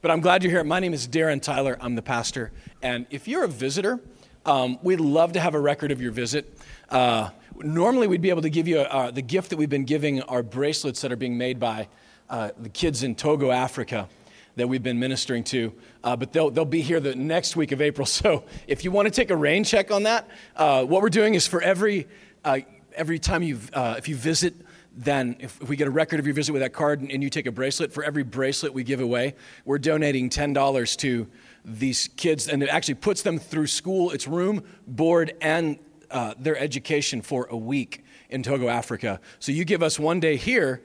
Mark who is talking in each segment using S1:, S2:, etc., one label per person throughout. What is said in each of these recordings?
S1: But I'm glad you're here. My name is Darren Tyler. I'm the pastor. And if you're a visitor, um, we'd love to have a record of your visit. Uh, normally, we'd be able to give you uh, the gift that we've been giving our bracelets that are being made by uh, the kids in Togo, Africa, that we've been ministering to. Uh, but they'll, they'll be here the next week of April. So if you want to take a rain check on that, uh, what we're doing is for every, uh, every time you, if you visit, then if, we get a record of your visit with that card and, and, you take a bracelet, for every bracelet we give away, we're donating $10 to these kids, and it actually puts them through school, its room, board, and uh, their education for a week in Togo, Africa. So you give us one day here,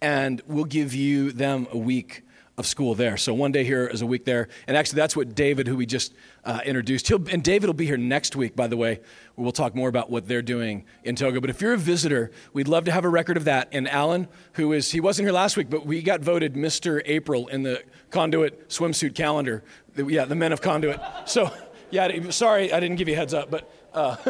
S1: and we'll give you them a week of school there. So one day here is a week there. And actually, that's what David, who we just uh, introduced, he'll, and David will be here next week, by the way. We'll talk more about what they're doing in Togo. But if you're a visitor, we'd love to have a record of that. And Alan, who is, he wasn't here last week, but we got voted Mr. April in the conduit swimsuit calendar. Yeah, the men of conduit. So, yeah, sorry I didn't give you a heads up, but. Uh,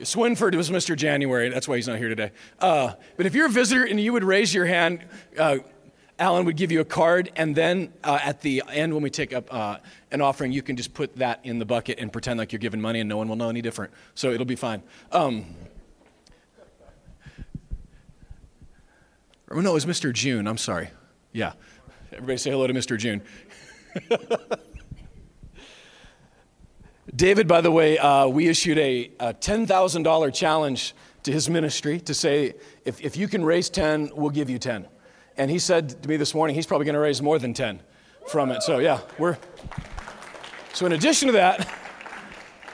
S1: Swinford was Mr. January. That's why he's not here today. Uh, but if you're a visitor and you would raise your hand, uh, Alan would give you a card, and then uh, at the end, when we take up uh, an offering, you can just put that in the bucket and pretend like you're giving money, and no one will know any different. So it'll be fine. Um, oh, no, it was Mr. June. I'm sorry. Yeah. Everybody say hello to Mr. June. David, by the way, uh, we issued a, a $10,000 challenge to his ministry to say, if, if you can raise 10, we'll give you 10. And he said to me this morning, he's probably going to raise more than 10 from it. So, yeah, we're. So, in addition to that,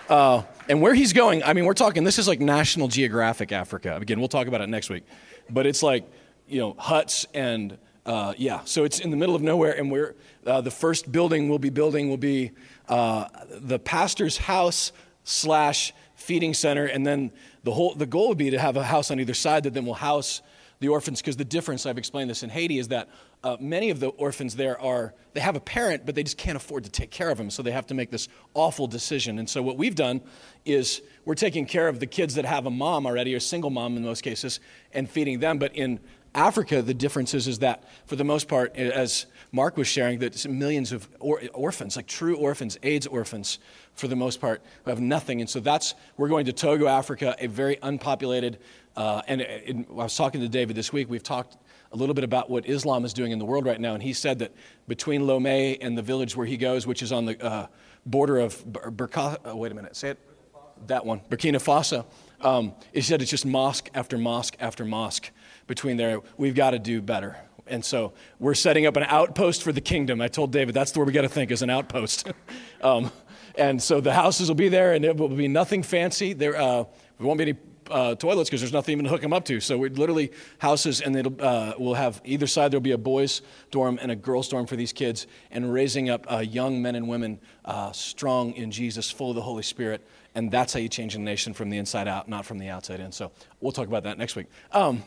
S1: uh, and where he's going, I mean, we're talking, this is like National Geographic Africa. Again, we'll talk about it next week. But it's like, you know, huts and, uh, yeah, so it's in the middle of nowhere. And we're, uh, the first building we'll be building will be uh, the pastor's house slash feeding center. And then the, whole, the goal would be to have a house on either side that then will house the orphans because the difference i've explained this in haiti is that uh, many of the orphans there are they have a parent but they just can't afford to take care of them so they have to make this awful decision. And so what we've done is we're taking care of the kids that have a mom already or single mom in most cases and feeding them. But in africa the difference is, is that for the most part as mark was sharing that millions of or- orphans like true orphans aids orphans for the most part who have nothing. And so that's we're going to togo africa a very unpopulated uh, and I was talking to David this week. We've talked a little bit about what Islam is doing in the world right now, and he said that between Lomé and the village where he goes, which is on the uh, border of Burkina, oh, wait a minute, say it, that one, Burkina Faso. Um, he said it's just mosque after mosque after mosque between there. We've got to do better. And so we're setting up an outpost for the kingdom. I told David that's the where we got to think is an outpost. um, and so the houses will be there, and it will be nothing fancy. There, uh, there won't be any uh, toilets because there's nothing even to hook them up to. So we literally houses, and it'll, uh, we'll have either side there'll be a boys' dorm and a girls' dorm for these kids, and raising up uh, young men and women uh, strong in Jesus, full of the Holy Spirit. And that's how you change a nation from the inside out, not from the outside in. So we'll talk about that next week. Um,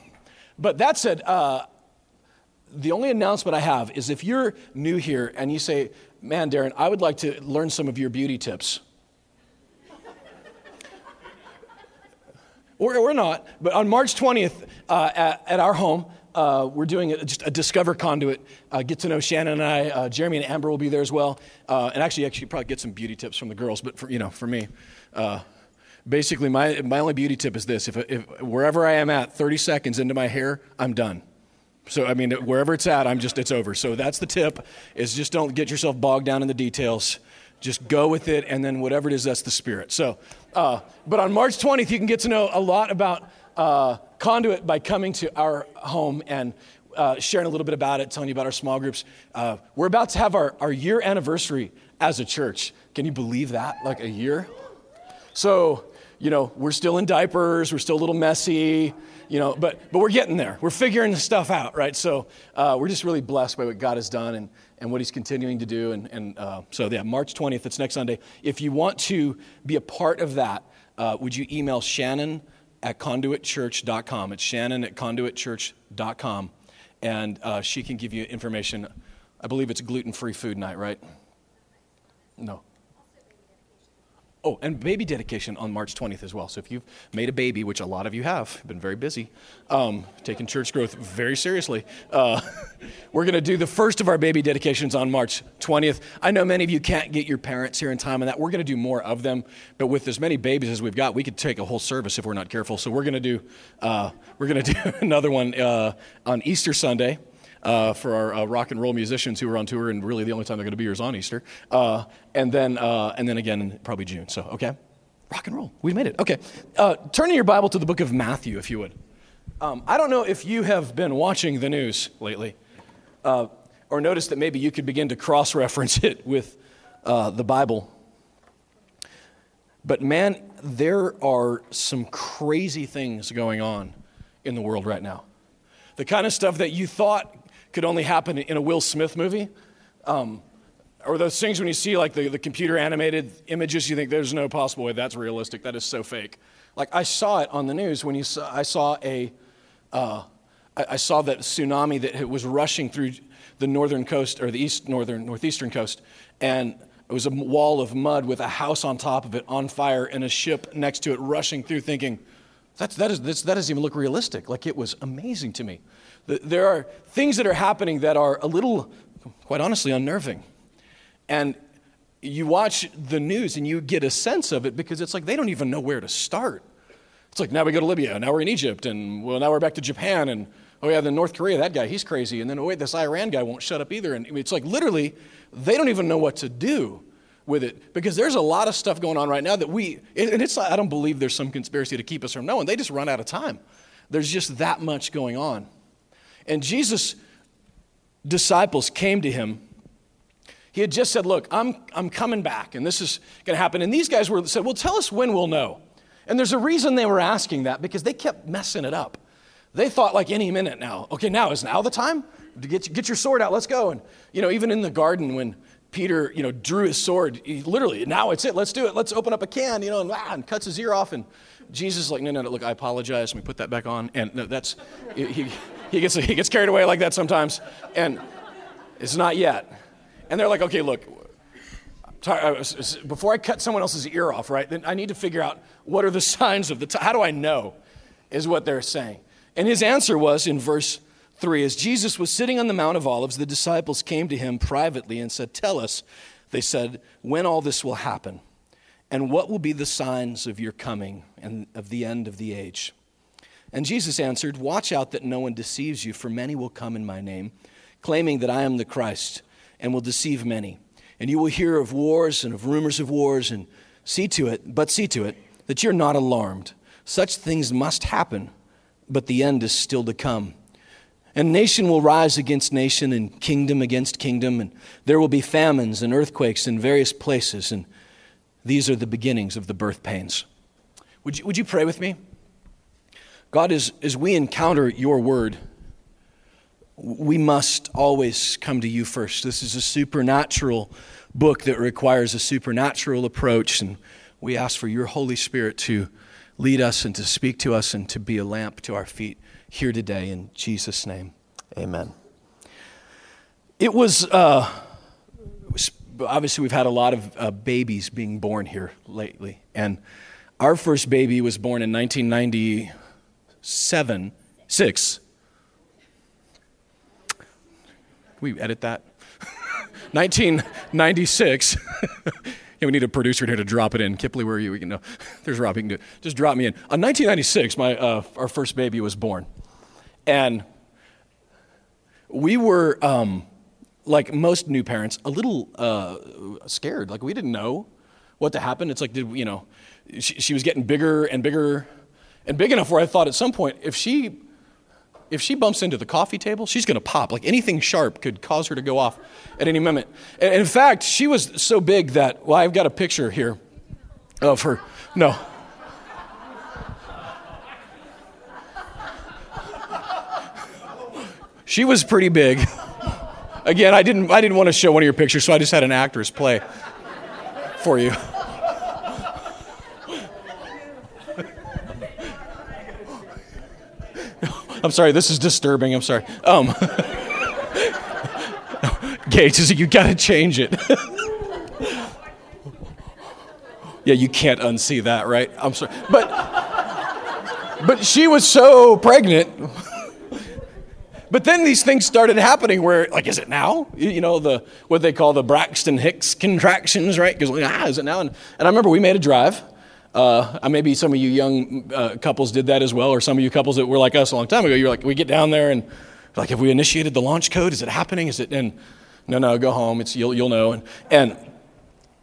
S1: but that said, uh, the only announcement I have is if you're new here and you say, Man, Darren, I would like to learn some of your beauty tips. Or, or not, but on March 20th uh, at, at, our home, uh, we're doing a, just a Discover Conduit. Uh, get to know Shannon and I. Uh, Jeremy and Amber will be there as well. Uh, and actually, actually, probably get some beauty tips from the girls. But for you know, for me, uh, basically, my my only beauty tip is this: if, if wherever I am at, 30 seconds into my hair, I'm done. So I mean, wherever it's at, I'm just it's over. So that's the tip: is just don't get yourself bogged down in the details. Just go with it, and then whatever it is, that's the spirit. So, uh, but on March 20th, you can get to know a lot about uh, Conduit by coming to our home and uh, sharing a little bit about it, telling you about our small groups. Uh, we're about to have our, our year anniversary as a church. Can you believe that? Like a year? So, you know, we're still in diapers, we're still a little messy, you know, but, but we're getting there. We're figuring the stuff out, right? So uh, we're just really blessed by what God has done and, and what he's continuing to do. And, and uh, so, yeah, March 20th, it's next Sunday. If you want to be a part of that, uh, would you email Shannon at conduitchurch.com? It's Shannon at conduitchurch.com. And uh, she can give you information. I believe it's gluten free food night, right? No. Oh, and baby dedication on March 20th as well. So if you've made a baby, which a lot of you have, been very busy, um, taking church growth very seriously, uh, we're going to do the first of our baby dedications on March 20th. I know many of you can't get your parents here in time, and that we're going to do more of them. But with as many babies as we've got, we could take a whole service if we're not careful. So we're going to do uh, we're going to do another one uh, on Easter Sunday uh, for our uh, rock and roll musicians who are on tour, and really the only time they're going to be here is on Easter. Uh, and then, uh, and then again in probably June. So, okay, rock and roll. We made it. Okay, uh, turn in your Bible to the book of Matthew, if you would. Um, I don't know if you have been watching the news lately, uh, or noticed that maybe you could begin to cross-reference it with the Bible. But man, there are some crazy things going on in the world right now. The kind of stuff that you thought could only happen in a Will Smith movie. Um, or those things when you see like the, the computer animated images, you think there's no possible way that's realistic. That is so fake. Like I saw it on the news when you saw, I saw a, uh, I, I saw that tsunami that was rushing through the northern coast or the east northern northeastern coast, and it was a wall of mud with a house on top of it on fire and a ship next to it rushing through. Thinking, that's, that, is, that doesn't even look realistic. Like it was amazing to me. There are things that are happening that are a little, quite honestly, unnerving. And you watch the news and you get a sense of it because it's like they don't even know where to start. It's like now we go to Libya, now we're in Egypt, and well, now we're back to Japan, and oh yeah, then North Korea, that guy, he's crazy, and then oh wait, this Iran guy won't shut up either. And it's like literally, they don't even know what to do with it because there's a lot of stuff going on right now that we, and it's like I don't believe there's some conspiracy to keep us from knowing. They just run out of time. There's just that much going on. And Jesus' disciples came to him. He had just said, Look, I'm, I'm coming back, and this is going to happen. And these guys were said, Well, tell us when we'll know. And there's a reason they were asking that because they kept messing it up. They thought like any minute now. Okay, now is now the time to get, get your sword out. Let's go. And you know, even in the garden when Peter, you know, drew his sword, he literally, now it's it. Let's do it. Let's open up a can, you know, and, ah, and cuts his ear off. And Jesus is like, no, no, no, look, I apologize. Let me put that back on. And no, that's he, he gets, he gets carried away like that sometimes. And it's not yet. And they're like, okay, look, uh, before I cut someone else's ear off, right, then I need to figure out what are the signs of the. How do I know? Is what they're saying. And his answer was in verse 3 As Jesus was sitting on the Mount of Olives, the disciples came to him privately and said, Tell us, they said, when all this will happen, and what will be the signs of your coming and of the end of the age. And Jesus answered, Watch out that no one deceives you, for many will come in my name, claiming that I am the Christ, and will deceive many. And you will hear of wars and of rumors of wars, and see to it, but see to it, that you're not alarmed. Such things must happen, but the end is still to come. And nation will rise against nation, and kingdom against kingdom, and there will be famines and earthquakes in various places, and these are the beginnings of the birth pains. Would you, would you pray with me? God, as, as we encounter your word, we must always come to you first. This is a supernatural book that requires a supernatural approach, and we ask for your Holy Spirit to lead us and to speak to us and to be a lamp to our feet here today. In Jesus' name, amen. It was, uh, obviously, we've had a lot of uh, babies being born here lately, and our first baby was born in 1990 seven, six. we edit that? 1996. yeah, we need a producer here to drop it in. Kipley, where are you? We can know. There's Rob. You can do it. Just drop me in. On 1996, my uh, our first baby was born, and we were um, like most new parents, a little uh, scared. Like we didn't know what to happen. It's like, did you know? She, she was getting bigger and bigger and big enough where I thought at some point, if she if she bumps into the coffee table, she's going to pop. Like anything sharp could cause her to go off at any moment. And in fact, she was so big that, well, I've got a picture here of her. No. She was pretty big. Again, I didn't, I didn't want to show one of your pictures, so I just had an actress play for you. I'm sorry, this is disturbing. I'm sorry. Um, Gates you got to change it. Yeah, you can't unsee that, right? I'm sorry. But but she was so pregnant. but then these things started happening where, like, is it now? You know, the what they call the Braxton Hicks contractions, right? Because, ah, is it now? And, and I remember we made a drive. Uh, maybe some of you young uh, couples did that as well, or some of you couples that were like us a long time ago. You're like, we get down there and, like, have we initiated the launch code? Is it happening? Is it? And no, no, go home. It's you'll you'll know. And and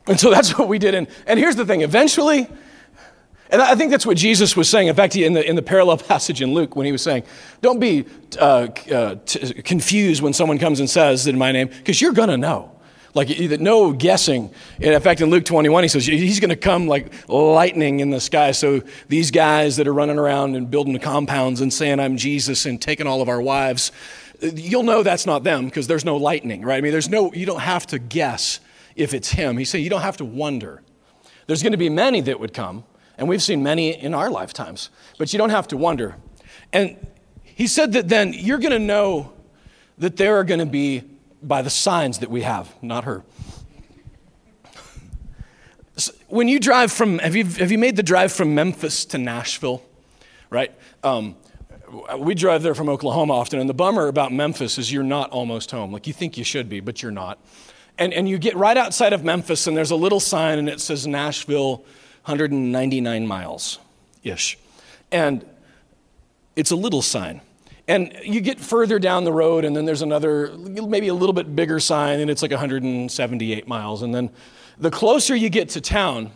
S1: and so that's what we did. And and here's the thing. Eventually, and I think that's what Jesus was saying. In fact, in the, in the parallel passage in Luke, when he was saying, Don't be uh, uh, t- confused when someone comes and says in my name, because you're going to know. Like, no guessing. In fact, in Luke 21, he says, He's going to come like lightning in the sky. So these guys that are running around and building the compounds and saying, I'm Jesus and taking all of our wives, you'll know that's not them because there's no lightning, right? I mean, there's no, you don't have to guess if it's him. He said, You don't have to wonder. There's going to be many that would come and we've seen many in our lifetimes, but you don't have to wonder. And he said that then you're going to know that there are going to be by the signs that we have, not her. When you drive from, have you, have you made the drive from Memphis to Nashville? Right? Um, we drive there from Oklahoma often, and the bummer about Memphis is you're not almost home. Like you think you should be, but you're not. And, and you get right outside of Memphis, and there's a little sign, and it says Nashville 199 miles ish. And it's a little sign. And you get further down the road, and then there's another, maybe a little bit bigger sign, and it's like 178 miles. And then the closer you get to town,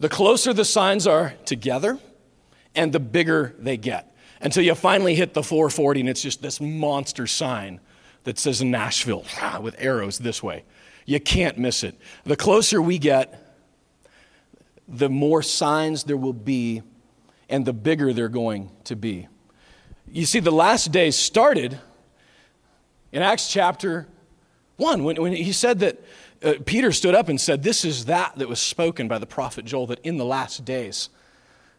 S1: the closer the signs are together, and the bigger they get. Until you finally hit the 440, and it's just this monster sign that says Nashville ah, with arrows this way. You can't miss it. The closer we get, the more signs there will be and the bigger they're going to be. You see, the last days started in Acts chapter 1 when, when he said that uh, Peter stood up and said, This is that that was spoken by the prophet Joel, that in the last days.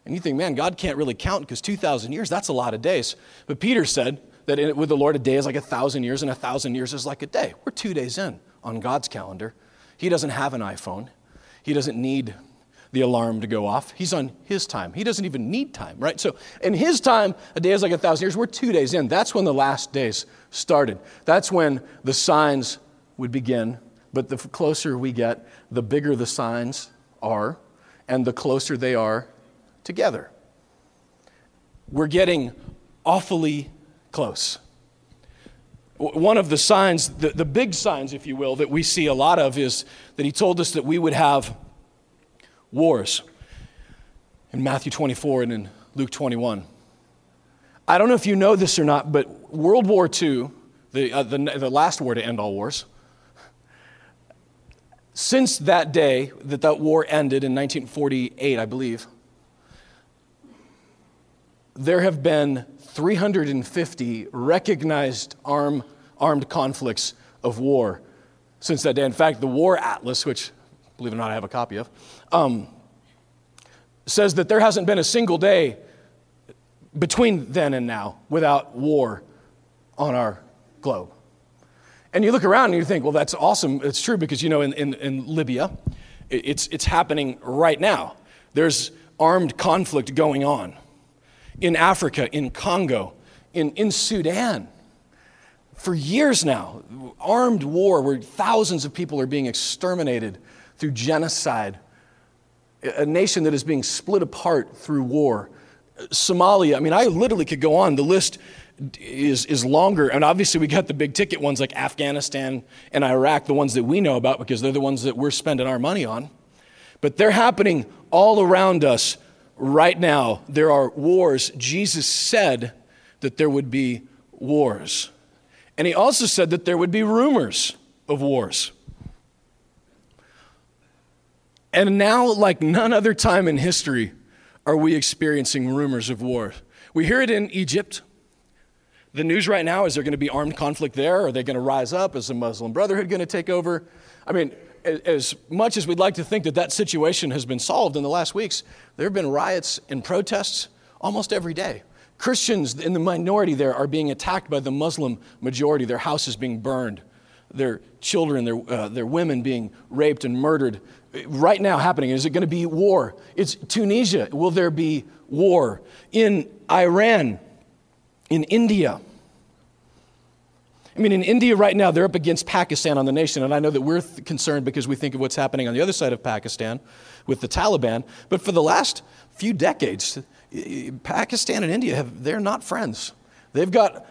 S1: And you think, man, God can't really count because 2,000 years, that's a lot of days. But Peter said that in, with the Lord, a day is like a thousand years, and a thousand years is like a day. We're two days in on God's calendar. He doesn't have an iPhone, He doesn't need the alarm to go off. He's on his time. He doesn't even need time, right? So in his time, a day is like a thousand years. We're two days in. That's when the last days started. That's when the signs would begin. But the closer we get, the bigger the signs are, and the closer they are together. We're getting awfully close. One of the signs, the, the big signs, if you will, that we see a lot of is that he told us that we would have wars in Matthew 24 and in Luke 21. I don't know if you know this or not, but World War II, the, uh, the, the last war to end all wars, since that day that that war ended in 1948, I believe, there have been 350 recognized arm, armed conflicts of war since that day. In fact, the War Atlas, which believe it or not, I have a copy of, um, says that there hasn't been a single day between then and now without war on our globe. And you look around and you think, well, that's awesome. It's true because, you know, in, in, in Libya, it's, it's happening right now. There's armed conflict going on. In Africa, in Congo, in, in Sudan, for years now, armed war where thousands of people are being exterminated through genocide, a nation that is being split apart through war. Somalia, I mean, I literally could go on. The list is, is longer. And obviously, we got the big ticket ones like Afghanistan and Iraq, the ones that we know about because they're the ones that we're spending our money on. But they're happening all around us right now. There are wars. Jesus said that there would be wars. And he also said that there would be rumors of wars. And now, like none other time in history, are we experiencing rumors of war. We hear it in Egypt. The news right now is there going to be armed conflict there? Are they going to rise up? Is the Muslim Brotherhood going to take over? I mean, as much as we'd like to think that that situation has been solved in the last weeks, there have been riots and protests almost every day. Christians in the minority there are being attacked by the Muslim majority, their houses being burned. their children, their, uh, their women being raped and murdered. Right now, happening. Is it going to be war? It's Tunisia. Will there be war? In Iran, in India. I mean, in India right now, they're up against Pakistan on the nation, and I know that we're th- concerned because we think of what's happening on the other side of Pakistan with the Taliban. But for the last few decades, Pakistan and India have, they're not friends. They've got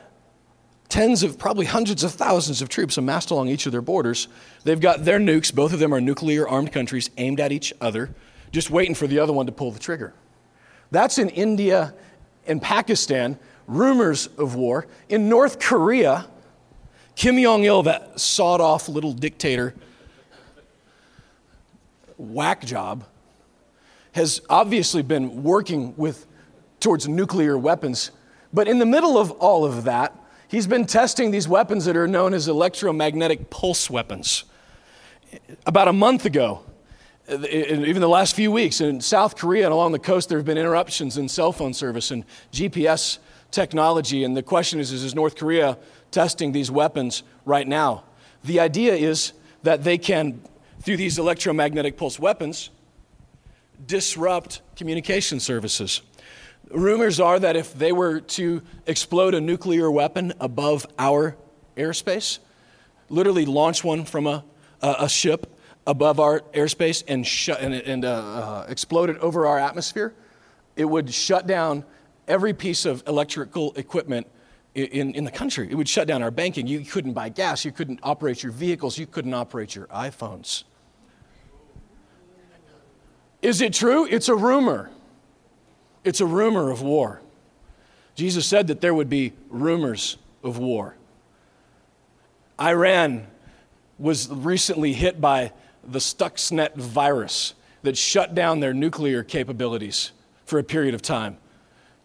S1: tens of, probably hundreds of thousands of troops amassed along each of their borders. They've got their nukes, both of them are nuclear armed countries, aimed at each other, just waiting for the other one to pull the trigger. That's in India and Pakistan, rumors of war. In North Korea, Kim Jong il, that sawed off little dictator, whack job, has obviously been working with, towards nuclear weapons. But in the middle of all of that, He's been testing these weapons that are known as electromagnetic pulse weapons. About a month ago, even the last few weeks, in South Korea and along the coast, there have been interruptions in cell phone service and GPS technology. And the question is is North Korea testing these weapons right now? The idea is that they can, through these electromagnetic pulse weapons, disrupt communication services. Rumors are that if they were to explode a nuclear weapon above our airspace, literally launch one from a, a, a ship above our airspace and, shut, and, and uh, uh, explode it over our atmosphere, it would shut down every piece of electrical equipment in, in the country. It would shut down our banking. You couldn't buy gas. You couldn't operate your vehicles. You couldn't operate your iPhones. Is it true? It's a rumor. It's a rumor of war. Jesus said that there would be rumors of war. Iran was recently hit by the Stuxnet virus that shut down their nuclear capabilities for a period of time.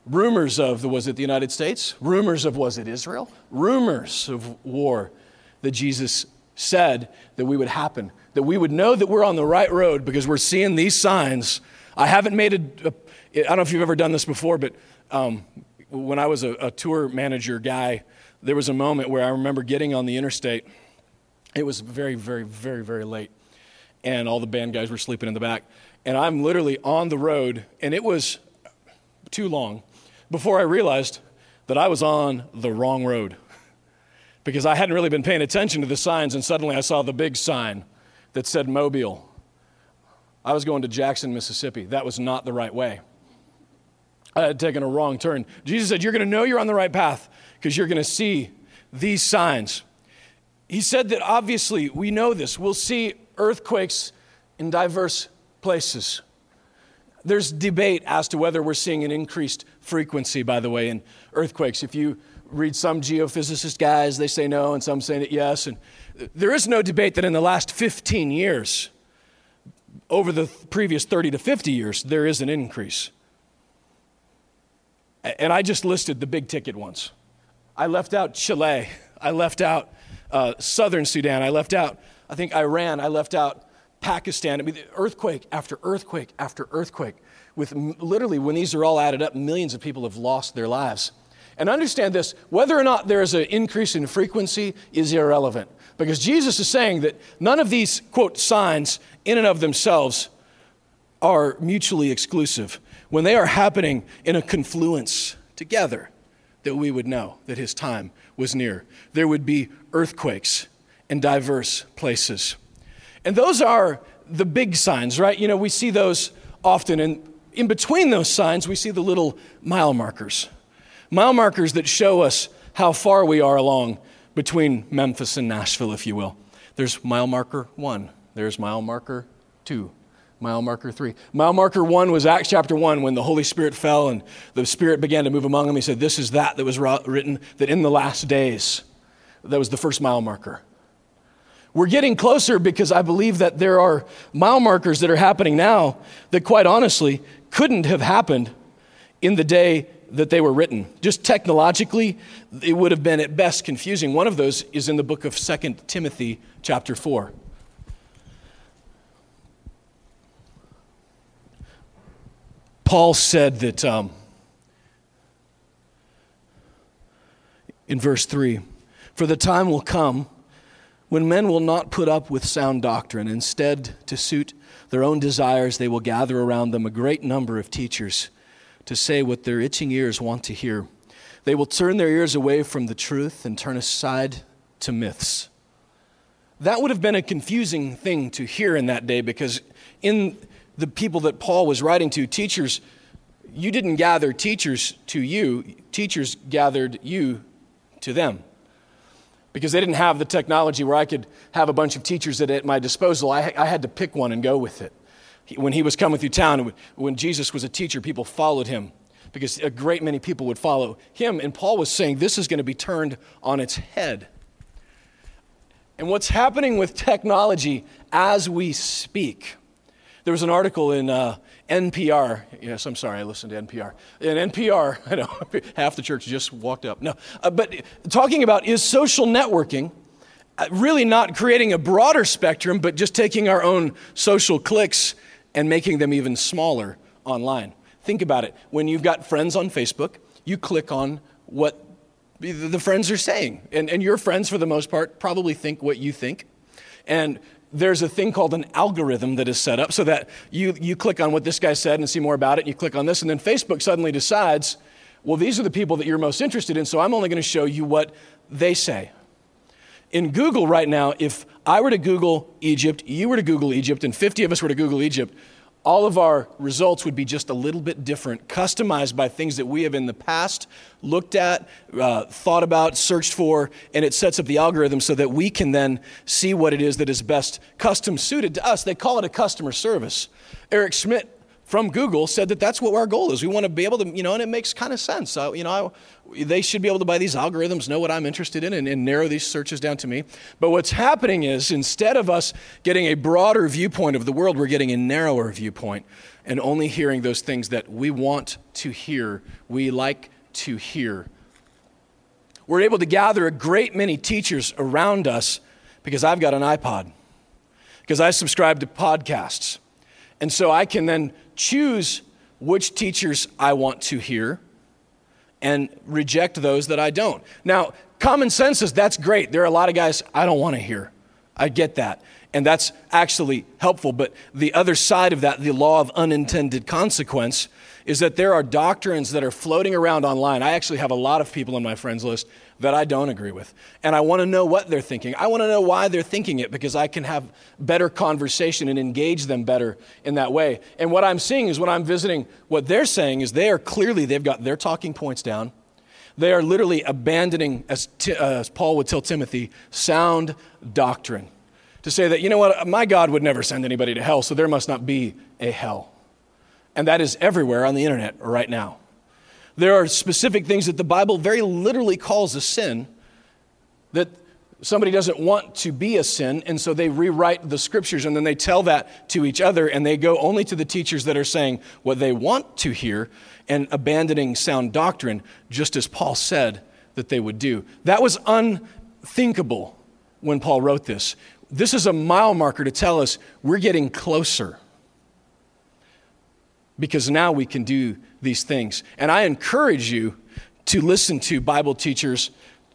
S1: Rumors of, the was it the United States? Rumors of, was it Israel? Rumors of war that Jesus said that we would happen, that we would know that we're on the right road because we're seeing these signs. I haven't made a, a I don't know if you've ever done this before, but um, when I was a, a tour manager guy, there was a moment where I remember getting on the interstate. It was very, very, very, very late, and all the band guys were sleeping in the back. And I'm literally on the road, and it was too long before I realized that I was on the wrong road because I hadn't really been paying attention to the signs, and suddenly I saw the big sign that said Mobile. I was going to Jackson, Mississippi. That was not the right way. I had taken a wrong turn. Jesus said, You're going to know you're on the right path because you're going to see these signs. He said that obviously we know this. We'll see earthquakes in diverse places. There's debate as to whether we're seeing an increased frequency, by the way, in earthquakes. If you read some geophysicist guys, they say no, and some say that yes. And there is no debate that in the last 15 years, over the previous 30 to 50 years, there is an increase. And I just listed the big ticket ones. I left out Chile. I left out uh, southern Sudan. I left out, I think, Iran. I left out Pakistan. I mean, earthquake after earthquake after earthquake. With literally, when these are all added up, millions of people have lost their lives. And understand this whether or not there is an increase in frequency is irrelevant. Because Jesus is saying that none of these, quote, signs in and of themselves are mutually exclusive when they are happening in a confluence together, that we would know that his time was near. There would be earthquakes in diverse places. And those are the big signs, right? You know, we see those often, and in between those signs, we see the little mile markers. Mile markers that show us how far we are along between Memphis and Nashville, if you will. There's mile marker one, there's mile marker two, Mile marker three. Mile marker one was Acts chapter one when the Holy Spirit fell and the Spirit began to move among them. He said, This is that that was written that in the last days. That was the first mile marker. We're getting closer because I believe that there are mile markers that are happening now that, quite honestly, couldn't have happened in the day that they were written. Just technologically, it would have been at best confusing. One of those is in the book of Second Timothy, chapter 4. Paul said that um, in verse 3 For the time will come when men will not put up with sound doctrine. Instead, to suit their own desires, they will gather around them a great number of teachers to say what their itching ears want to hear. They will turn their ears away from the truth and turn aside to myths. That would have been a confusing thing to hear in that day because, in the people that Paul was writing to, teachers, you didn't gather teachers to you, teachers gathered you to them. Because they didn't have the technology where I could have a bunch of teachers at my disposal. I, I had to pick one and go with it. When he was coming through town, when Jesus was a teacher, people followed him because a great many people would follow him. And Paul was saying this is going to be turned on its head. And what's happening with technology as we speak? There was an article in uh, NPR. Yes, I'm sorry, I listened to NPR. In NPR, I know half the church just walked up. No, uh, but talking about is social networking uh, really not creating a broader spectrum, but just taking our own social cliques and making them even smaller online. Think about it. When you've got friends on Facebook, you click on what the friends are saying. And, and your friends, for the most part, probably think what you think. And there's a thing called an algorithm that is set up so that you, you click on what this guy said and see more about it, and you click on this, and then Facebook suddenly decides, well, these are the people that you're most interested in, so I'm only going to show you what they say. In Google right now, if I were to Google Egypt, you were to Google Egypt, and 50 of us were to Google Egypt, all of our results would be just a little bit different, customized by things that we have in the past looked at, uh, thought about, searched for, and it sets up the algorithm so that we can then see what it is that is best custom suited to us. They call it a customer service. Eric Schmidt from Google said that that's what our goal is. We want to be able to, you know, and it makes kind of sense. Uh, you know, I, they should be able to buy these algorithms, know what I'm interested in, and, and, narrow these searches down to me. But what's happening is instead of us getting a broader viewpoint of the world, we're getting a narrower viewpoint and only hearing those things that we want to hear, we like to hear. We're able to gather a great many teachers around us because I've got an iPod, because I subscribe to podcasts. And so I can then choose which teachers I want to hear and reject those that I don't. Now, common sense is that's great. There are a lot of guys I don't want to hear. I get that. And that's actually helpful. But the other side of that, the law of unintended consequence, is that there are doctrines that are floating around online. I actually have a lot of people on my friends list that I don't agree with. And I want to know what they're thinking. I want to know why they're thinking it because I can have better conversation and engage them better in that way. And what I'm seeing is when I'm visiting, what they're saying is they are clearly, they've got their talking points down. They are literally abandoning, as, uh, as Paul would tell Timothy, sound doctrine. To say that, you know what, my God would never send anybody to hell, so there must not be a hell. And that is everywhere on the internet right now. There are specific things that the Bible very literally calls a sin that somebody doesn't want to be a sin, and so they rewrite the scriptures and then they tell that to each other, and they go only to the teachers that are saying what they want to hear and abandoning sound doctrine, just as Paul said that they would do. That was unthinkable when Paul wrote this. This is a mile marker to tell us we're getting closer because now we can do these things. And I encourage you to listen to Bible teachers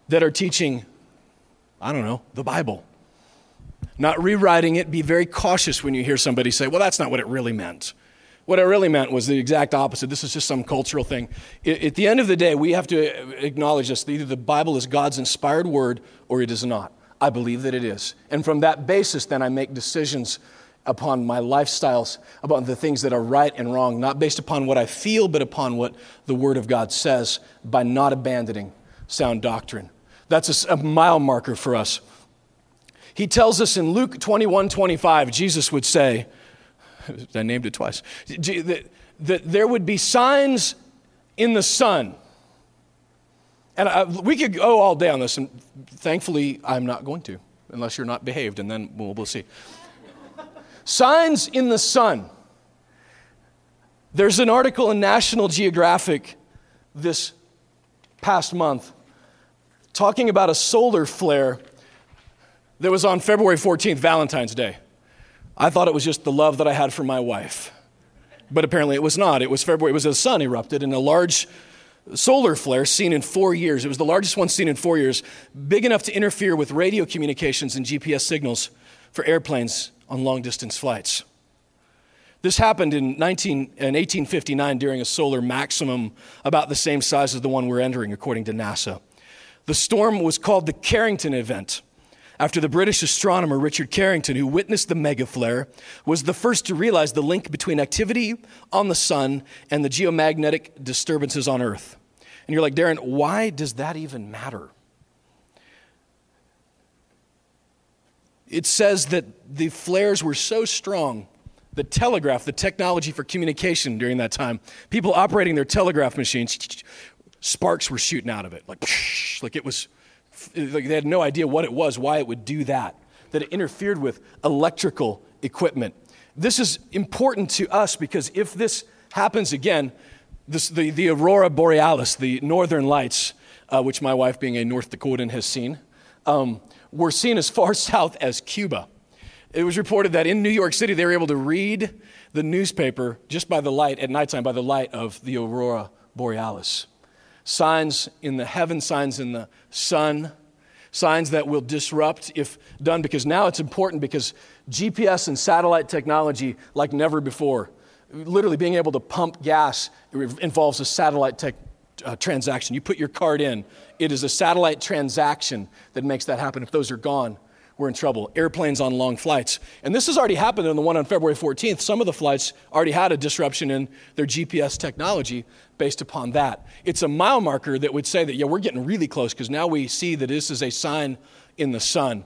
S1: that are teaching, I don't know, the Bible. Not rewriting it. Be very cautious when you hear somebody say, well, that's not what it really meant. What it really meant was the exact opposite. This is just some cultural thing. At the end of the day, we have to acknowledge this. Either the Bible is God's inspired word or it is not. I believe that it is. And from that basis, then I make decisions upon my lifestyles, about the things that are right and wrong, not based upon what I feel, but upon what the Word of God says by not abandoning sound doctrine. That's a, a mile marker for us. He tells us in Luke 21 25, Jesus would say, I named it twice, that, that there would be signs in the sun. And I, we could go all day on this, and thankfully, I'm not going to, unless you're not behaved, and then we'll, we'll see. Signs in the sun. There's an article in National Geographic this past month talking about a solar flare that was on February 14th, Valentine's Day. I thought it was just the love that I had for my wife. But apparently it was not. It was February, it was the sun erupted in a large solar flare seen in four years. It was the largest one seen in four years, big enough to interfere with radio communications and GPS signals for airplanes on long distance flights. This happened in, 19, in 1859 during a solar maximum about the same size as the one we're entering, according to NASA. The storm was called the Carrington event after the British astronomer Richard Carrington, who witnessed the mega flare, was the first to realize the link between activity on the sun and the geomagnetic disturbances on Earth. And you're like, Darren, why does that even matter? It says that the flares were so strong the telegraph, the technology for communication during that time, people operating their telegraph machines, sparks were shooting out of it, like, like it was, like they had no idea what it was, why it would do that, that it interfered with electrical equipment. This is important to us because if this happens again, this, the, the aurora borealis, the northern lights, uh, which my wife, being a North Dakotan, has seen, um, were seen as far south as Cuba. It was reported that in New York City, they were able to read the newspaper just by the light at nighttime, by the light of the aurora borealis. Signs in the heaven, signs in the sun, signs that will disrupt if done, because now it's important because GPS and satellite technology, like never before, literally being able to pump gas involves a satellite tech, uh, transaction. You put your card in, it is a satellite transaction that makes that happen. If those are gone, we're in trouble. Airplanes on long flights. And this has already happened in the one on February 14th. Some of the flights already had a disruption in their GPS technology based upon that. It's a mile marker that would say that, yeah, we're getting really close because now we see that this is a sign in the sun.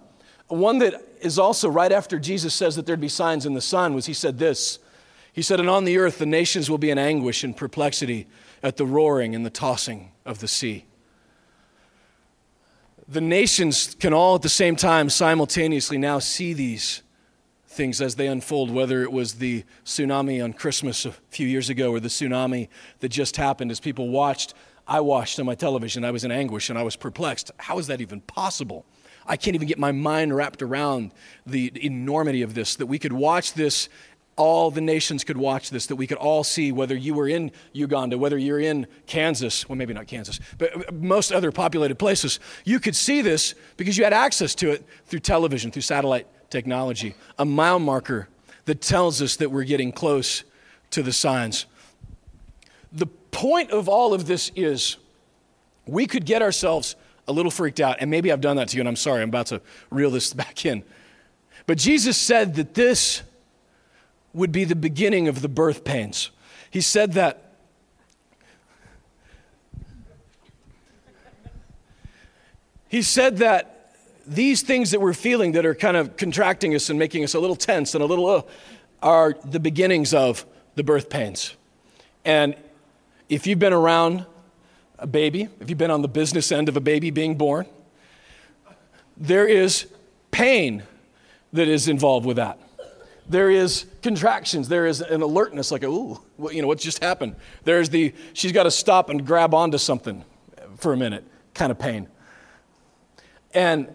S1: One that is also right after Jesus says that there'd be signs in the sun was he said this. He said, And on the earth the nations will be in anguish and perplexity at the roaring and the tossing of the sea the nations can all at the same time simultaneously now see these things as they unfold, whether it was the tsunami on Christmas a few years ago or the tsunami that just happened as people watched. I watched on my television. I was in anguish and I was perplexed. How is that even possible? I can't even get my mind wrapped around the enormity of this, that we could watch this all the nations could watch this, that we could all see whether you were in Uganda, whether you're in Kansas, well, maybe not Kansas, but most other populated places. You could see this because you had access to it through television, through satellite technology. A mile marker that tells us that we're getting close to the signs. The point of all of this is we could get ourselves a little freaked out, and maybe I've done that to you, and I'm sorry, I'm about to reel this back in. But Jesus said that this would be the beginning of the birth pains. He said that. He said that these things that we're feeling that are kind of contracting us and making us a little tense and a little uh, are the beginnings of the birth pains. And if you've been around a baby, if you've been on the business end of a baby being born, there is pain that is involved with that there is contractions there is an alertness like ooh what, you know what's just happened? There's the she's got to stop and grab onto something for a minute kind of pain. And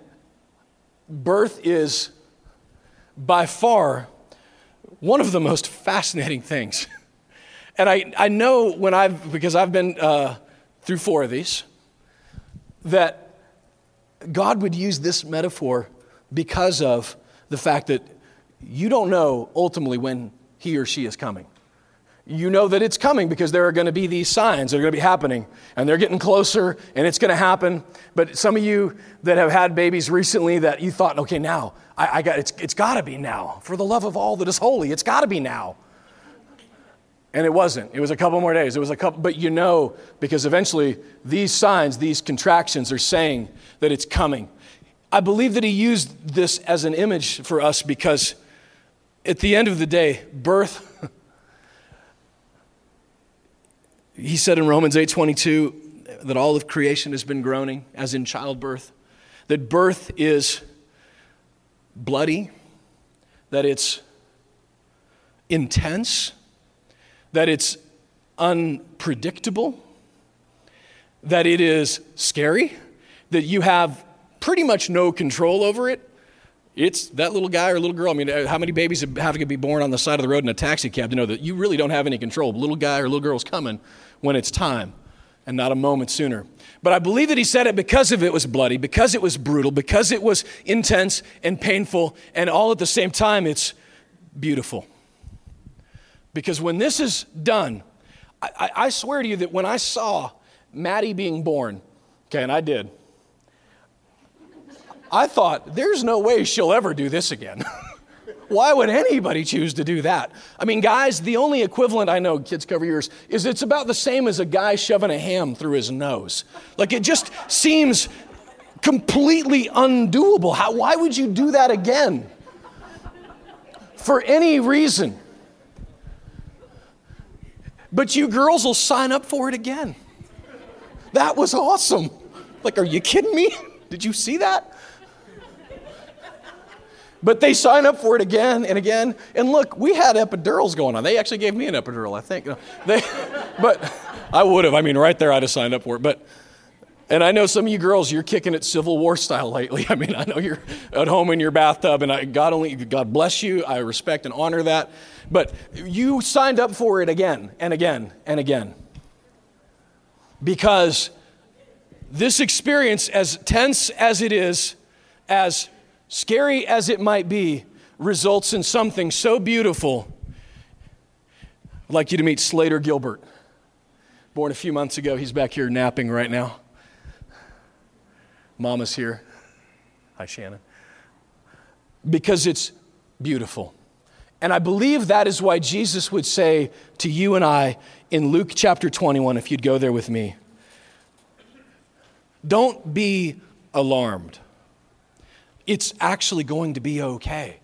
S1: birth is by far one of the most fascinating things. And i, I know when i've because i've been uh, through four of these that god would use this metaphor because of the fact that you don't know ultimately when he or she is coming. You know that it's coming because there are going to be these signs that are going to be happening, and they're getting closer, and it's going to happen. But some of you that have had babies recently that you thought, okay, now, I, I got, it's, it's got to be now. For the love of all that is holy, it's got to be now. And it wasn't. It was a couple more days. It was a couple, but you know, because eventually these signs, these contractions are saying that it's coming. I believe that he used this as an image for us because at the end of the day, birth, he said in Romans 8:22 that all of creation has been groaning, as in childbirth, that birth is bloody, that it's intense, that it's unpredictable, that it is scary, that you have pretty much no control over it, it's that little guy or little girl. I mean, uh, how many babies have to be born on the side of the road in a taxi cab to know that you really don't have any control? Little guy or little girl's coming when it's time. and not a moment sooner. But I believe that he said it because of it was bloody, because it was brutal, because it was intense and painful, and all at the same time, it's beautiful. Because when this is done, I, I swear to you that when I saw Maddie being born, okay, and I did, I thought, there's no way she'll ever do this again. Why would anybody choose to do that? I mean, guys, the only equivalent I know, kids cover yours, is it's about the same as a guy shoving a ham through his nose. Like it just seems completely undoable. How, why would you do that again? For any reason. But you girls will sign up for it again. That was awesome. Like, are you kidding me? Did you see that? But they sign up for it again and again. And look, we had epidurals going on. They actually gave me an epidural, I think. They, but I would have. I mean, right there, I'd have signed up for it. But, and I know some of you girls, you're kicking it Civil War style lately. I mean, I know you're at home in your bathtub, and I, God only, God bless you. I respect and honor that. But you signed up for it again and again and again. Because this experience, as tense as it is, as scary as it might be, results in something so beautiful. I'd like you to meet Slater Gilbert. Born a few months ago, he's back here napping right now. Mama's here. Hi, Shannon. Because it's beautiful. And I believe that is why Jesus would say to you and I in Luke chapter 21, if you'd go there with me, don't be alarmed it's actually going to be okay.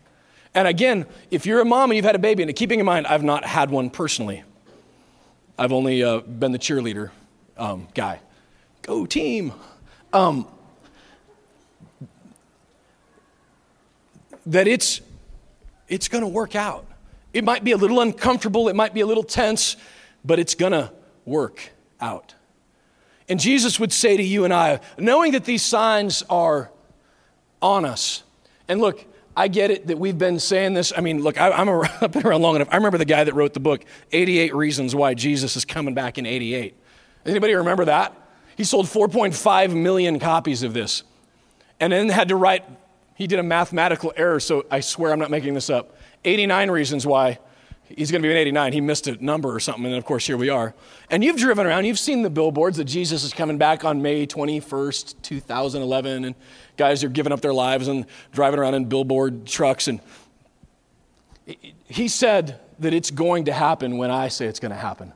S1: And again, if you're a mom and you've had a baby, and keeping in mind, I've not had one personally, I've only uh, been the cheerleader um, guy. Go team. Um, that it's it's going to work out. It might be a little uncomfortable, it might be a little tense, but it's going to work out. And Jesus would say to you and I, knowing that these signs are on us. And look, I get it that we've been saying this. I mean, look, I, am around, I've been around long enough. I remember the guy that wrote the book, 88 Reasons Why Jesus is Coming Back in 88. Anybody remember that? He sold 4.5 million copies of this and then had to write, he did a mathematical error, so I swear I'm not making this up. 89 Reasons Why he's going to be in 89. He missed a number or something, and of course, here we are. And you've driven around, you've seen the billboards that Jesus is coming back on May 21st, 2011, and guys are giving up their lives and driving around in billboard trucks. And he said that it's going to happen when I say it's going to happen.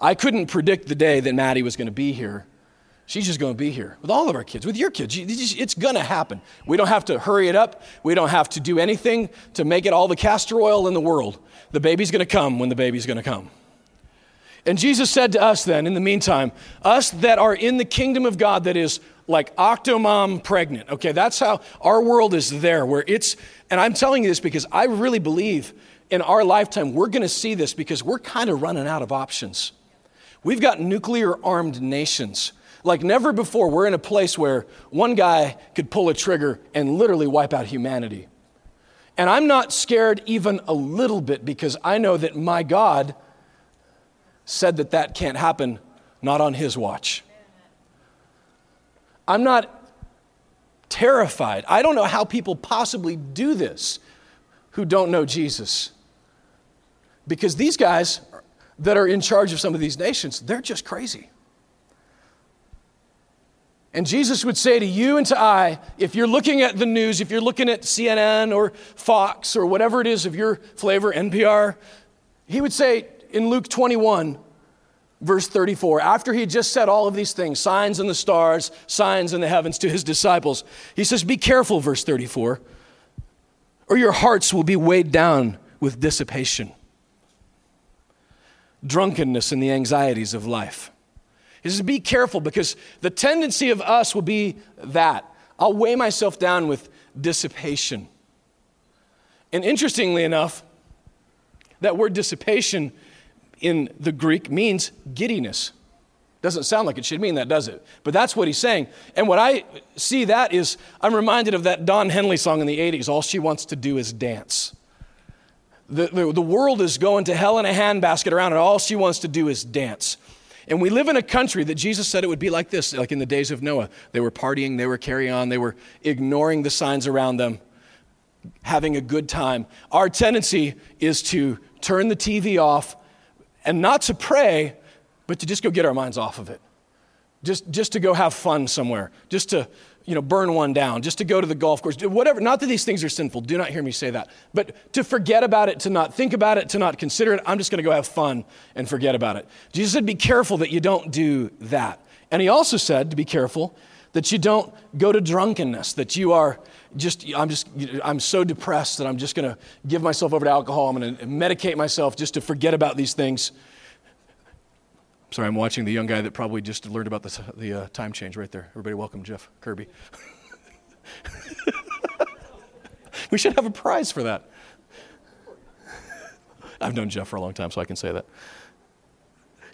S1: I couldn't predict the day that Maddie was going to be here. She's just going to be here with all of our kids, with your kids. It's going to happen. We don't have to hurry it up. We don't have to do anything to make it all the castor oil in the world. The baby's going to come when the baby's going to come. And Jesus said to us then, in the meantime, us that are in the kingdom of God that is like octomom pregnant, okay, that's how our world is there, where it's, and I'm telling you this because I really believe in our lifetime we're going to see this because we're kind of running out of options. We've got nuclear armed nations like never before, we're in a place where one guy could pull a trigger and literally wipe out humanity. And I'm not scared even a little bit because I know that my God said that that can't happen, not on his watch. I'm not terrified. I don't know how people possibly do this who don't know Jesus. Because these guys that are in charge of some of these nations, they're just crazy. And Jesus would say to you and to I, if you're looking at the news, if you're looking at CNN or Fox or whatever it is of your flavor, NPR, he would say in Luke 21, verse 34, after he had just said all of these things, signs in the stars, signs in the heavens to his disciples, he says, Be careful, verse 34, or your hearts will be weighed down with dissipation, drunkenness, and the anxieties of life. He says, Be careful because the tendency of us will be that. I'll weigh myself down with dissipation. And interestingly enough, that word dissipation in the Greek means giddiness. Doesn't sound like it should mean that, does it? But that's what he's saying. And what I see that is, I'm reminded of that Don Henley song in the 80s, All She Wants to Do Is Dance. The, the, the world is going to hell in a handbasket around, and all she wants to do is dance. And we live in a country that Jesus said it would be like this, like in the days of Noah. They were partying, they were carrying on, they were ignoring the signs around them, having a good time. Our tendency is to turn the TV off and not to pray, but to just go get our minds off of it. Just, just to go have fun somewhere, just to you know, burn one down, just to go to the golf course, whatever. Not that these things are sinful, do not hear me say that. But to forget about it, to not think about it, to not consider it, I'm just going to go have fun and forget about it. Jesus said, be careful that you don't do that. And he also said to be careful that you don't go to drunkenness, that you are just, I'm just, I'm so depressed that I'm just going to give myself over to alcohol. I'm going to medicate myself just to forget about these things. Sorry, I'm watching the young guy that probably just learned about the, the uh, time change right there. Everybody, welcome Jeff Kirby. we should have a prize for that. I've known Jeff for a long time, so I can say that.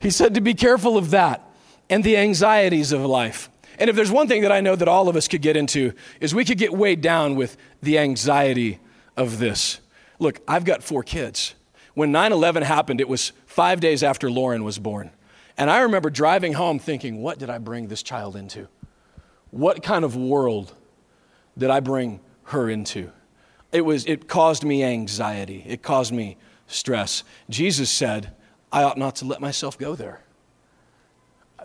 S1: He said to be careful of that and the anxieties of life. And if there's one thing that I know that all of us could get into, is we could get weighed down with the anxiety of this. Look, I've got four kids. When 9 11 happened, it was five days after Lauren was born. And I remember driving home thinking, what did I bring this child into? What kind of world did I bring her into? It, was, it caused me anxiety, it caused me stress. Jesus said, I ought not to let myself go there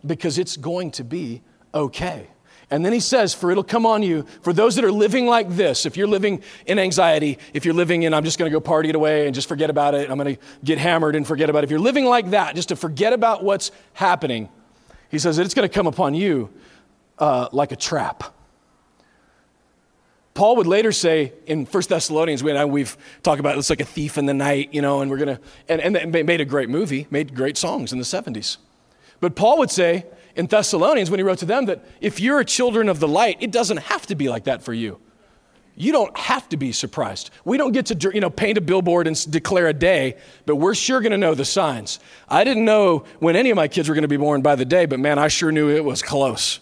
S1: because it's going to be okay. And then he says, For it'll come on you, for those that are living like this, if you're living in anxiety, if you're living in, I'm just going to go party it away and just forget about it, I'm going to get hammered and forget about it. If you're living like that, just to forget about what's happening, he says it's going to come upon you uh, like a trap. Paul would later say in 1 Thessalonians, we, we've talked about it's like a thief in the night, you know, and we're going to, and, and made a great movie, made great songs in the 70s. But Paul would say, in Thessalonians when he wrote to them that if you're a children of the light, it doesn't have to be like that for you. You don't have to be surprised. We don't get to you know, paint a billboard and declare a day, but we're sure going to know the signs. I didn't know when any of my kids were going to be born by the day, but man, I sure knew it was close.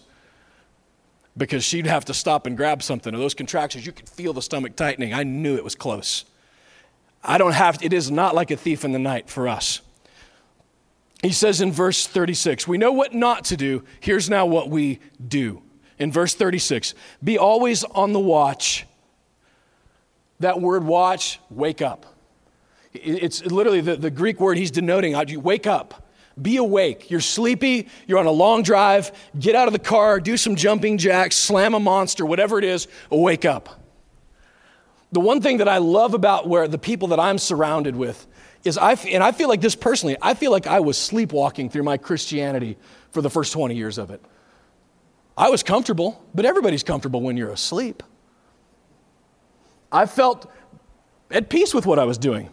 S1: Because she'd have to stop and grab something, or those contractions, you could feel the stomach tightening. I knew it was close. I don't have, it is not like a thief in the night for us. He says in verse 36, we know what not to do. Here's now what we do. In verse 36, be always on the watch. That word watch, wake up. It's literally the, the Greek word he's denoting. How do You wake up. Be awake. You're sleepy. You're on a long drive. Get out of the car. Do some jumping jacks. Slam a monster. Whatever it is. Wake up. The one thing that I love about where the people that I'm surrounded with is I, and I feel like this personally, I feel like I was sleepwalking through my Christianity for the first 20 years of it. I was comfortable, but everybody's comfortable when you're asleep. I felt at peace with what I was doing.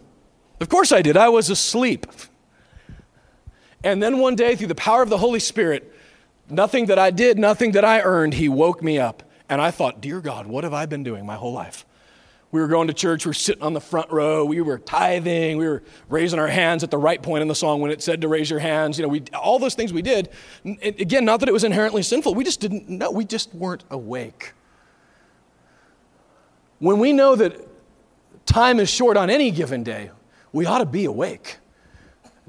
S1: Of course I did. I was asleep. And then one day, through the power of the Holy Spirit, nothing that I did, nothing that I earned, He woke me up. And I thought, Dear God, what have I been doing my whole life? We were going to church, we were sitting on the front row, we were tithing, we were raising our hands at the right point in the song when it said to raise your hands. You know, we, all those things we did. Again, not that it was inherently sinful, we just didn't know, we just weren't awake. When we know that time is short on any given day, we ought to be awake.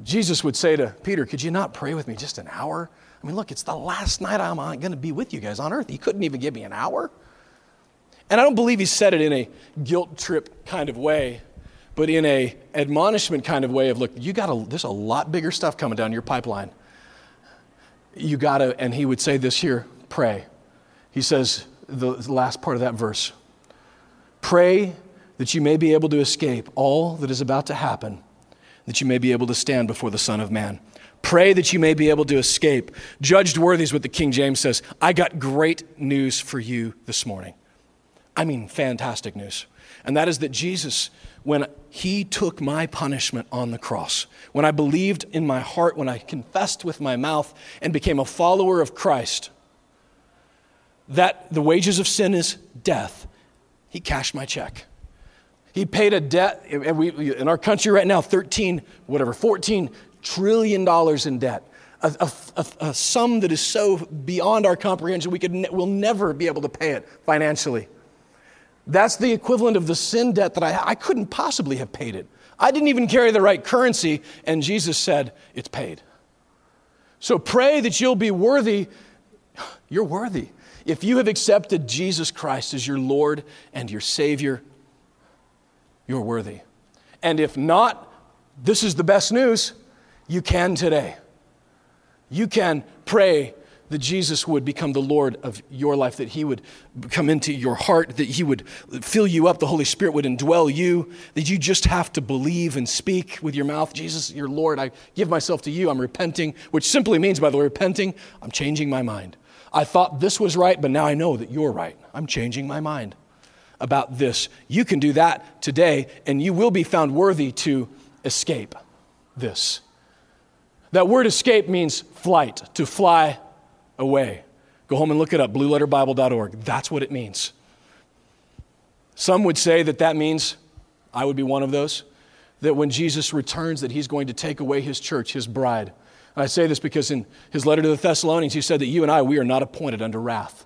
S1: Jesus would say to Peter, Could you not pray with me just an hour? I mean, look, it's the last night I'm going to be with you guys on earth. He couldn't even give me an hour. And I don't believe he said it in a guilt trip kind of way, but in a admonishment kind of way of look, you got to there's a lot bigger stuff coming down your pipeline. You got to and he would say this here, pray. He says the last part of that verse. Pray that you may be able to escape all that is about to happen, that you may be able to stand before the Son of Man. Pray that you may be able to escape. Judged worthy is what the King James says. I got great news for you this morning. I mean, fantastic news. And that is that Jesus, when he took my punishment on the cross, when I believed in my heart, when I confessed with my mouth and became a follower of Christ, that the wages of sin is death, he cashed my check. He paid a debt, and we, in our country right now, 13, whatever, 14 trillion dollars in debt. A, a, a, sum that is so beyond our comprehension, we could we'll never be able to pay it financially. That's the equivalent of the sin debt that I, I couldn't possibly have paid it. I didn't even carry the right currency, and Jesus said, It's paid. So pray that you'll be worthy. You're worthy. If you have accepted Jesus Christ as your Lord and your Savior, you're worthy. And if not, this is the best news. You can today. You can pray that Jesus would become the Lord of your life, that He would come into your heart, that He would fill you up, the Holy Spirit would indwell you, that you just have to believe and speak with your mouth, Jesus, your Lord, I give myself to you, I'm repenting, which simply means, by the way, repenting, I'm changing my mind. I thought this was right, but now I know that you're right. I'm changing my mind about this. You can do that today, and you will be found worthy to escape this. That word escape means flight, to fly away. Go home and look it up, blueletterbible.org. That's what it means. Some would say that that means, I would be one of those, that when Jesus returns, that he's going to take away his church, his bride. I say this because in his letter to the Thessalonians, he said that you and I, we are not appointed under wrath.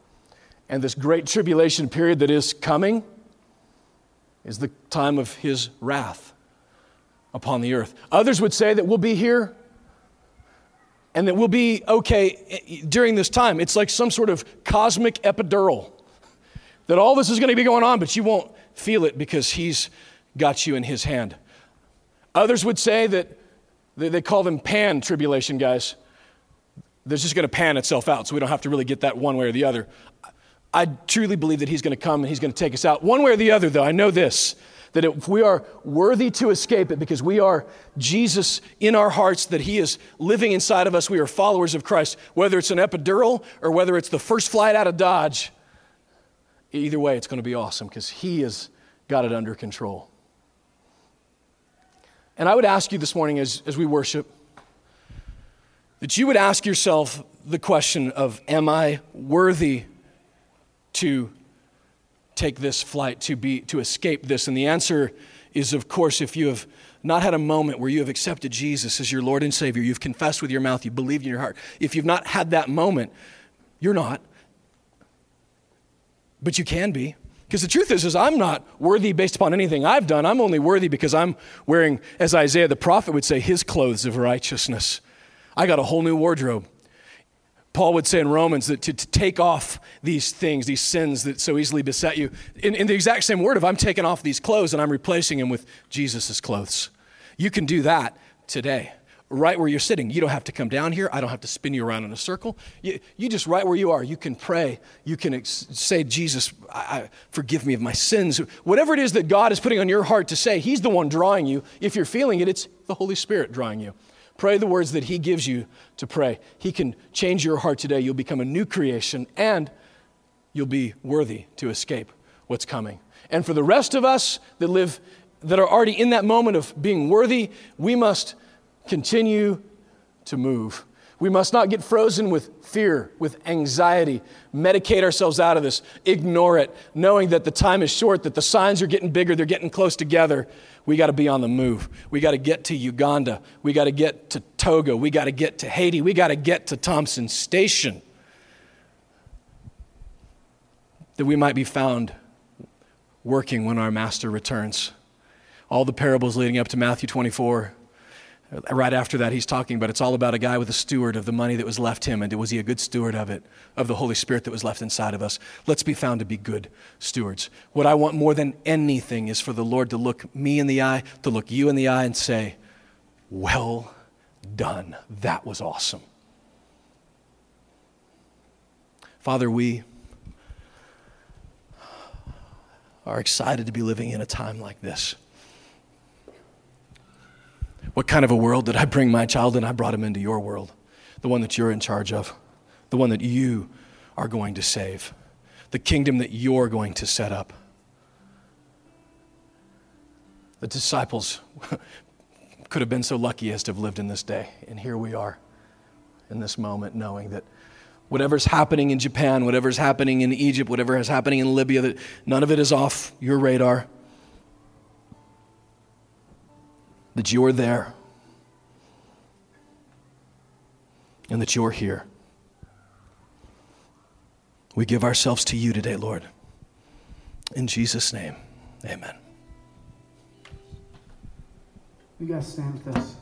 S1: And this great tribulation period that is coming is the time of his wrath upon the earth. Others would say that we'll be here and that we'll be okay eh, during this time. It's like some sort of cosmic epidural. That all this is going to be going on, but you won't feel it because He's got you in His hand. Others would say that they call them pan tribulation guys. They're just going to pan itself out, so we don't have to really get that one way or the other. I truly believe that He's going to come and He's going to take us out. One way or the other, though, I know this that if we are worthy to escape it because we are Jesus in our hearts, that He is living inside of us, we are followers of Christ, whether it's an epidural or whether it's the first flight out of Dodge, either way, it's going to be awesome because He has got it under control. And I would ask you this morning as, as we worship that you would ask yourself the question of, Am I worthy to take this flight to, be, to escape this? And the answer is, of course, if you have not had a moment where you have accepted Jesus as your Lord and Savior, you've confessed with your mouth, you believed in your heart. If you've not had that moment, you're not. But you can be. Because the truth is, is I'm not worthy based upon anything I've done. I'm only worthy because I'm wearing, as Isaiah the prophet would say, his clothes of righteousness. I got a whole new wardrobe. Paul would say in Romans that to, to, take off these things, these sins that so easily beset you, in, in the exact same word of I'm taking off these clothes and I'm replacing them with Jesus' clothes. You can do that today, right where you're sitting. You don't have to come down here. I don't have to spin you around in a circle. You, you just right where you are. You can pray. You can ex- say, Jesus, I, I, forgive me of my sins. Whatever it is that God is putting on your heart to say, He's the one drawing you. If you're feeling it, it's the Holy Spirit drawing you. Pray the words that He gives you to pray. He can change your heart today. You'll become a new creation and you'll be worthy to escape what's coming. And for the rest of us that live, that are already in that moment of being worthy, we must continue to move. We must not get frozen with fear, with anxiety, medicate ourselves out of this, ignore it, knowing that the time is short, that the signs are getting bigger, they're getting close together. We got to be on the move. We got to get to Uganda. We got to get to Togo. We got to get to Haiti. We got to get to Thompson Station. That we might be found working when our master returns. All the parables leading up to Matthew 24 Right after that, he's talking about it's all about a guy with a steward of the money that was left him, and was he a good steward of it, of the Holy Spirit that was left inside of us? Let's be found to be good stewards. What I want more than anything is for the Lord to look me in the eye, to look you in the eye, and say, Well done. That was awesome. Father, we are excited to be living in a time like this. What kind of a world did I bring my child in? I brought him into your world, the one that you're in charge of, the one that you are going to save, the kingdom that you're going to set up. The disciples could have been so lucky as to have lived in this day, and here we are in this moment, knowing that whatever's happening in Japan, whatever's happening in Egypt, whatever is happening in Libya, that none of it is off your radar. That you're there and that you're here. We give ourselves to you today, Lord. In Jesus' name, amen.
S2: You guys stand with us.